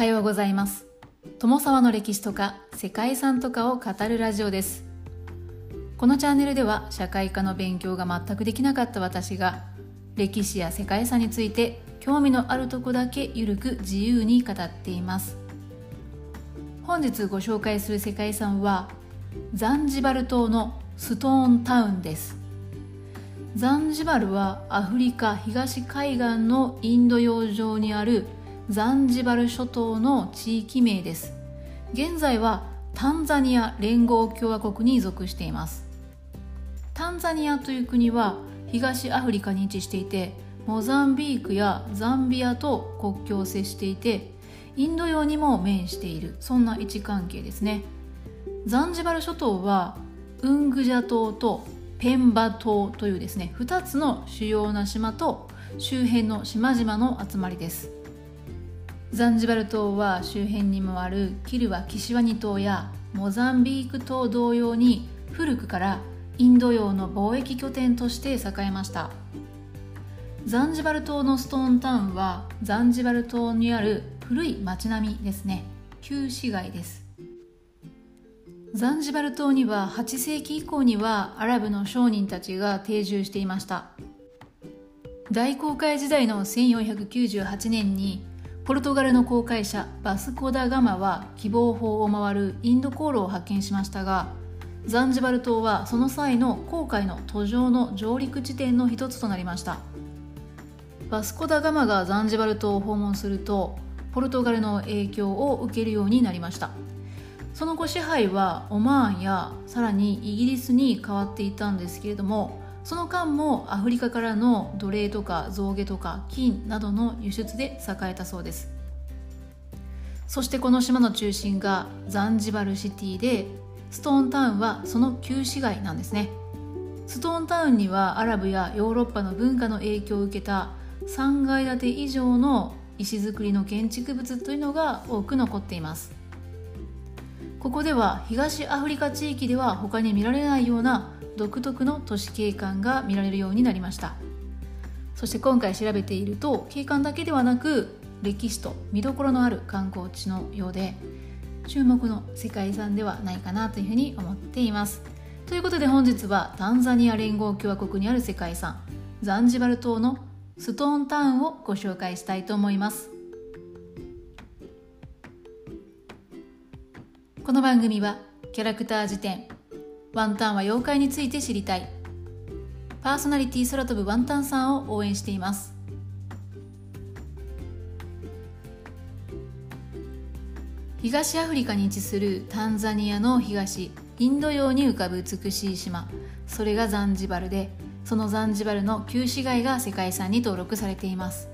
はようございます。友沢の歴史とか世界遺産とかを語るラジオです。このチャンネルでは社会科の勉強が全くできなかった私が歴史や世界遺産について興味のあるとこだけゆるく自由に語っています。本日ご紹介する世界遺産はザンジバル島のストーンタウンです。ザンジバルはアフリカ東海岸のインド洋上にあるザンジバル諸島の地域名です。現在はタンザニア連合共和国に属しています。タンザニアという国は東アフリカに位置していてモザンビークやザンビアと国境を接していてインド洋にも面しているそんな位置関係ですね。ザンジバル諸島はウングジャ島とペンバ島というですね2つの主要な島と周辺の島々の集まりです。ザンジバル島は周辺にもあるキルワ・キシワニ島やモザンビーク島同様に古くからインド洋の貿易拠点として栄えました。ザンジバル島のストーンタウンはザンジバル島にある古い町並みですね。旧市街です。ザンジバル島には8世紀以降にはアラブの商人たちが定住していました。大航海時代の1498年にポルトガルの航海者バスコ・ダ・ガマは希望法を回るインド航路を発見しましたがザンジバル島はその際の航海の途上の上陸地点の一つとなりました。バスコ・ダ・ガマがザンジバル島を訪問するとポルトガルの影響を受けるようになりました。その後支配はオマーンやさらにイギリスに変わっていたんですけれどもその間もアフリカからの奴隷とか象牙とか金などの輸出で栄えたそうです。そしてこの島の中心がザンジバルシティでストーンタウンはその旧市街なんですね。ストーンタウンにはアラブやヨーロッパの文化の影響を受けた3階建て以上の石造りの建築物というのが多く残っています。ここでは東アフリカ地域では他に見られないような独特の都市景観が見られるようになりました。そして今回調べていると景観だけではなく歴史と見どころのある観光地のようで注目の世界遺産ではないかなというふうに思っています。ということで本日はタンザニア連合共和国にある世界遺産ザンジバル島のストーンタウンをご紹介したいと思います。この番組はキャラクター辞典ワンタンは妖怪について知りたい。パーソナリティ空飛ぶワンタンさんを応援しています。東アフリカに位置するタンザニアの東インド洋に浮かぶ美しい島。それがザンジバルでそのザンジバルの旧市街が世界遺産に登録されています。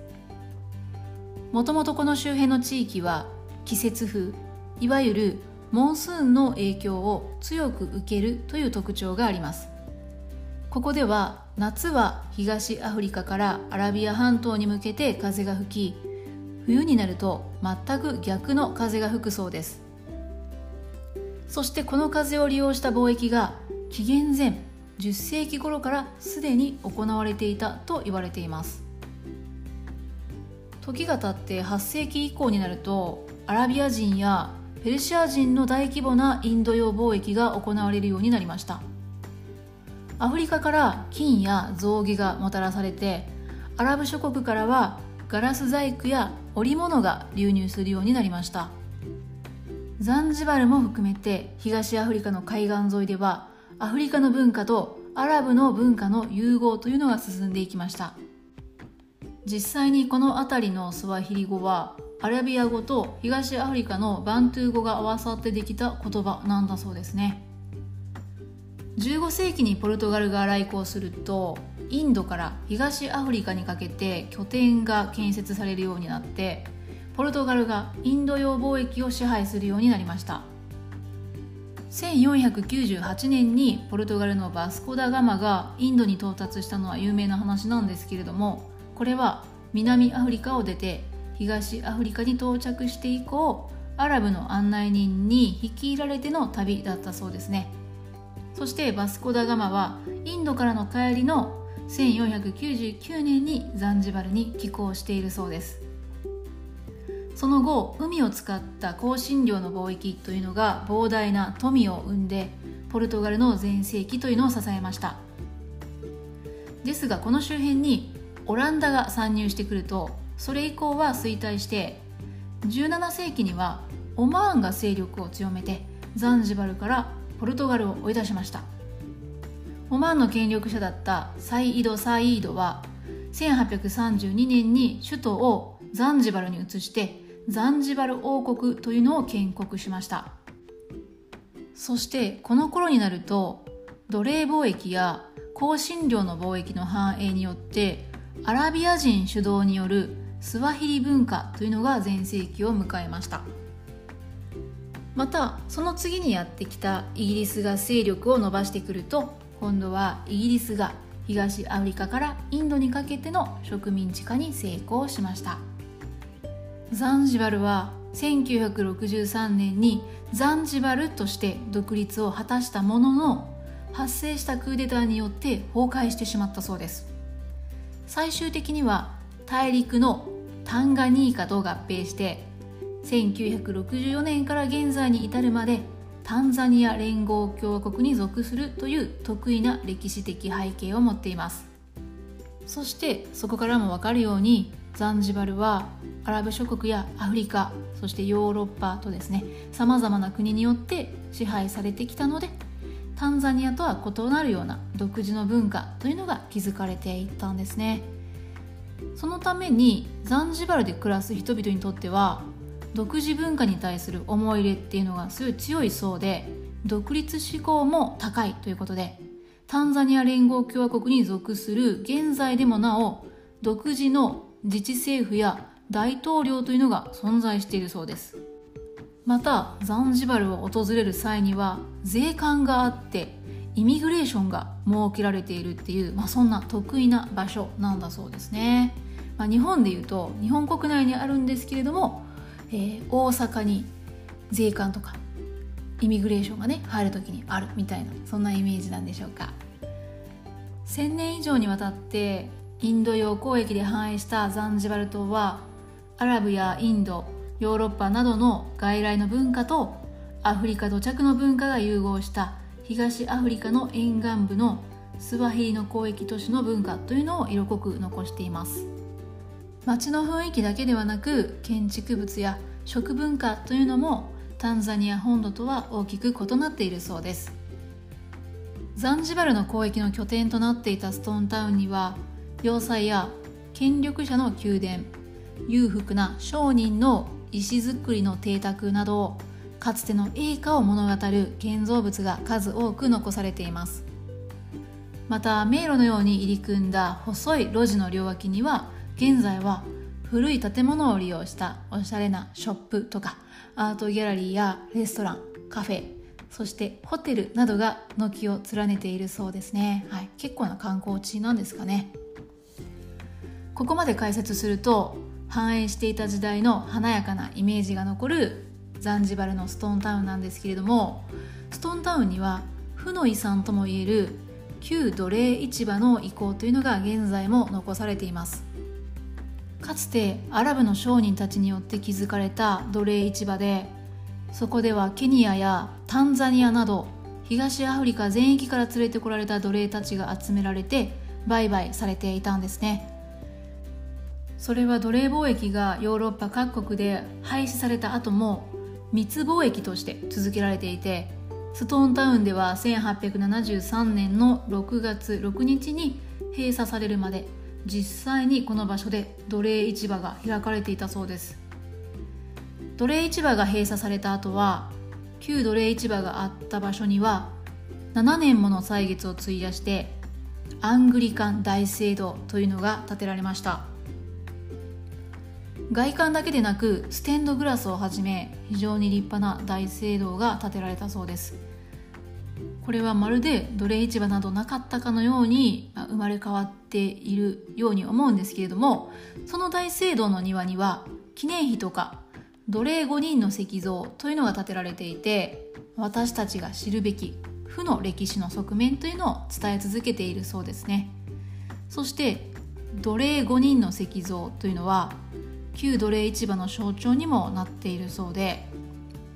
もともとこの周辺の地域は季節風いわゆるモンスーンの影響を強く受けるという特徴があります。ここでは夏は東アフリカからアラビア半島に向けて風が吹き冬になると全く逆の風が吹くそうです。そしてこの風を利用した貿易が紀元前10世紀頃からすでに行われていたと言われています。時が経って8世紀以降になるとアラビア人やペルシア人の大規模なインド洋貿易が行われるようになりました。アフリカから金や象牙がもたらされてアラブ諸国からはガラス細工や織物が流入するようになりました。ザンジバルも含めて東アフリカの海岸沿いではアフリカの文化とアラブの文化の融合というのが進んでいきました。実際にこの辺りのスワヒリ語はアラビア語と東アフリカのバントゥー語が合わさってできた言葉なんだそうですね。15世紀にポルトガルが来航するとインドから東アフリカにかけて拠点が建設されるようになってポルトガルがインド洋貿易を支配するようになりました。1498年にポルトガルのバスコ・ダ・ガマがインドに到達したのは有名な話なんですけれどもこれは南アフリカを出て東アフリカに到着して以降アラブの案内人に率いられての旅だったそうですね。そしてバスコ・ダ・ガマはインドからの帰りの1499年にザンジバルに寄港しているそうです。その後海を使った香辛料の貿易というのが膨大な富を生んでポルトガルの全盛期というのを支えました。ですがこの周辺にオランダが参入してくるとそれ以降は衰退して17世紀にはオマーンが勢力を強めてザンジバルからポルトガルを追い出しました。オマーンの権力者だったサイード・サイードは1832年に首都をザンジバルに移してザンジバル王国というのを建国しました。そしてこの頃になると奴隷貿易や香辛料の貿易の繁栄によってアラビア人主導によるスワヒリ文化というのが全盛期を迎えました。またその次にやってきたイギリスが勢力を伸ばしてくると今度はイギリスが東アフリカからインドにかけての植民地化に成功しました。ザンジバルは1963年にザンジバルとして独立を果たしたものの発生したクーデターによって崩壊してしまったそうです。最終的には大陸のタンガニーカと合併して1964年から現在に至るまでタンザニア連合共和国に属するという得意な歴史的背景を持っています。そしてそこからも分かるようにザンジバルはアラブ諸国やアフリカそしてヨーロッパとですねさまざまな国によって支配されてきたのでタンザニアとは異なるような独自の文化というのが築かれていったんですね。そのためにザンジバルで暮らす人々にとっては独自文化に対する思い入れっていうのがすごい強いそうで独立志向も高いということでタンザニア連合共和国に属する現在でもなお独自の自治政府や大統領というのが存在しているそうです。またザンジバルを訪れる際には税関があってイミグレーションが設けられているっていう、まあ、そんな得意な場所なんだそうですね、まあ、日本でいうと日本国内にあるんですけれどもえー、大阪に税関とかイミグレーションがね入る時にあるみたいなそんなイメージなんでしょうか。1000年以上にわたってインド洋交易で繁栄したザンジバル島はアラブやインドヨーロッパなどの外来の文化とアフリカ土着の文化が融合した東アフリカの沿岸部のスワヒリの交易都市の文化というのを色濃く残しています。街の雰囲気だけではなく建築物や食文化というのもタンザニア本土とは大きく異なっているそうです。ザンジバルの交易の拠点となっていたストーンタウンには要塞や権力者の宮殿裕福な商人の石造りの邸宅などかつての栄華を物語る建造物が数多く残されています。また迷路のように入り組んだ細い路地の両脇には現在は古い建物を利用したおしゃれなショップとかアートギャラリーやレストランカフェそしてホテルなどが軒を連ねているそうですね、はい、結構な観光地なんですかね。ここまで解説すると繁栄していた時代の華やかなイメージが残るザンジバルのストーンタウンなんですけれどもストーンタウンには負の遺産ともいえる旧奴隷市場の遺構というのが現在も残されています。かつてアラブの商人たちによって築かれた奴隷市場でそこではケニアやタンザニアなど東アフリカ全域から連れてこられた奴隷たちが集められて売買されていたんですね。それは奴隷貿易がヨーロッパ各国で廃止された後も密貿易として続けられていてストーンタウンでは1873年の6月6日に閉鎖されるまで実際にこの場所で奴隷市場が開かれていたそうです。奴隷市場が閉鎖された後は旧奴隷市場があった場所には7年もの歳月を費やしてアングリカン大聖堂というのが建てられました。外観だけでなくステンドグラスをはじめ非常に立派な大聖堂が建てられたそうです。これはまるで奴隷市場などなかったかのように生まれ変わっているように思うんですけれどもその大聖堂の庭には記念碑とか奴隷5人の石像というのが建てられていて私たちが知るべき負の歴史の側面というのを伝え続けているそうですね。そして奴隷5人の石像というのは旧奴隷市場の象徴にもなっているそうで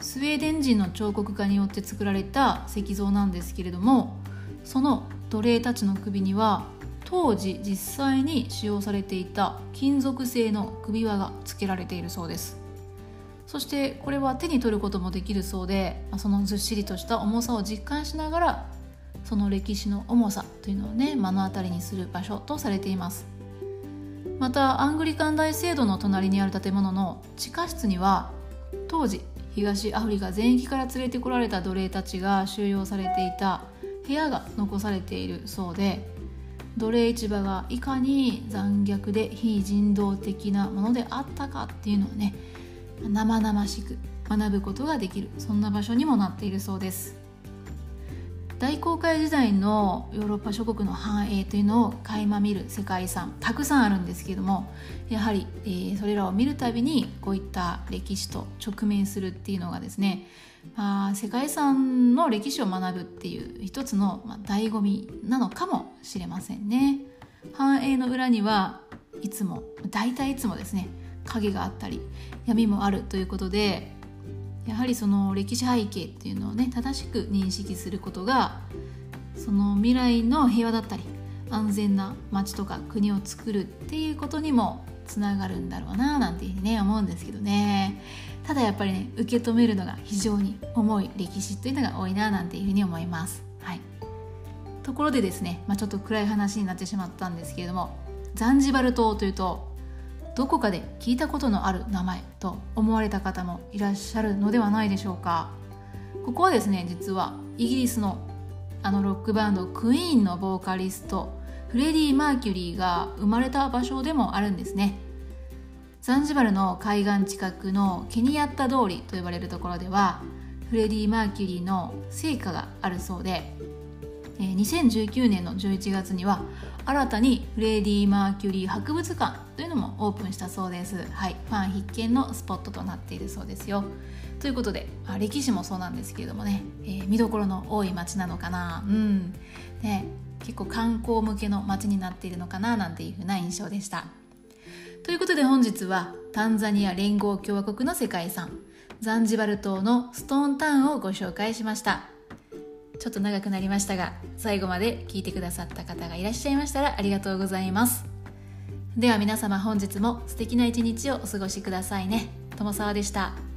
スウェーデン人の彫刻家によって作られた石像なんですけれどもその奴隷たちの首には当時実際に使用されていた金属製の首輪が付けられているそうです。そしてこれは手に取ることもできるそうでそのずっしりとした重さを実感しながらその歴史の重さというのをね目の当たりにする場所とされています。またアングリカン大聖堂の隣にある建物の地下室には当時東アフリカ全域から連れてこられた奴隷たちが収容されていた部屋が残されているそうで奴隷市場がいかに残虐で非人道的なものであったかっていうのをね生々しく学ぶことができるそんな場所にもなっているそうです。大航海時代のヨーロッパ諸国の繁栄というのを垣間見る世界遺産たくさんあるんですけどもやはり、えー、それらを見るたびにこういった歴史と直面するっていうのがですね、まあ、世界遺産の歴史を学ぶっていう一つの、まあ、醍醐味なのかもしれませんね。繁栄の裏にはいつも大体いつもですね影があったり闇もあるということでやはりその歴史背景っていうのをね正しく認識することがその未来の平和だったり安全な街とか国を作るっていうことにもつながるんだろうななんていうふうにね思うんですけどねただやっぱりね受け止めるのが非常に重い歴史というのが多いななんていうふうに思います。はい、ところでですね、まあ、ちょっと暗い話になってしまったんですけれどもザンジバル島というとどこかで聞いたことのある名前と思われた方もいらっしゃるのではないでしょうか。ここはですね実はイギリスのあのロックバンドクイーンのボーカリストフレディ・マーキュリーが生まれた場所でもあるんですね。ザンジバルの海岸近くのケニアッタ通りと呼ばれるところではフレディ・マーキュリーの生家があるそうで2019年の11月には新たにフレディ・マーキュリー博物館というのもオープンしたそうです。はい、ファン必見のスポットとなっているそうですよ。ということで、まあ、歴史もそうなんですけれどもね、えー、見どころの多い街なのかな、うん、ね、結構観光向けの街になっているのかななんていうふうな印象でした。ということで本日はタンザニア連合共和国の世界遺産ザンジバル島のストーンタウンをご紹介しました。ちょっと長くなりましたが最後まで聞いてくださった方がいらっしゃいましたらありがとうございます。では皆様本日も素敵な一日をお過ごしくださいね。友沢でした。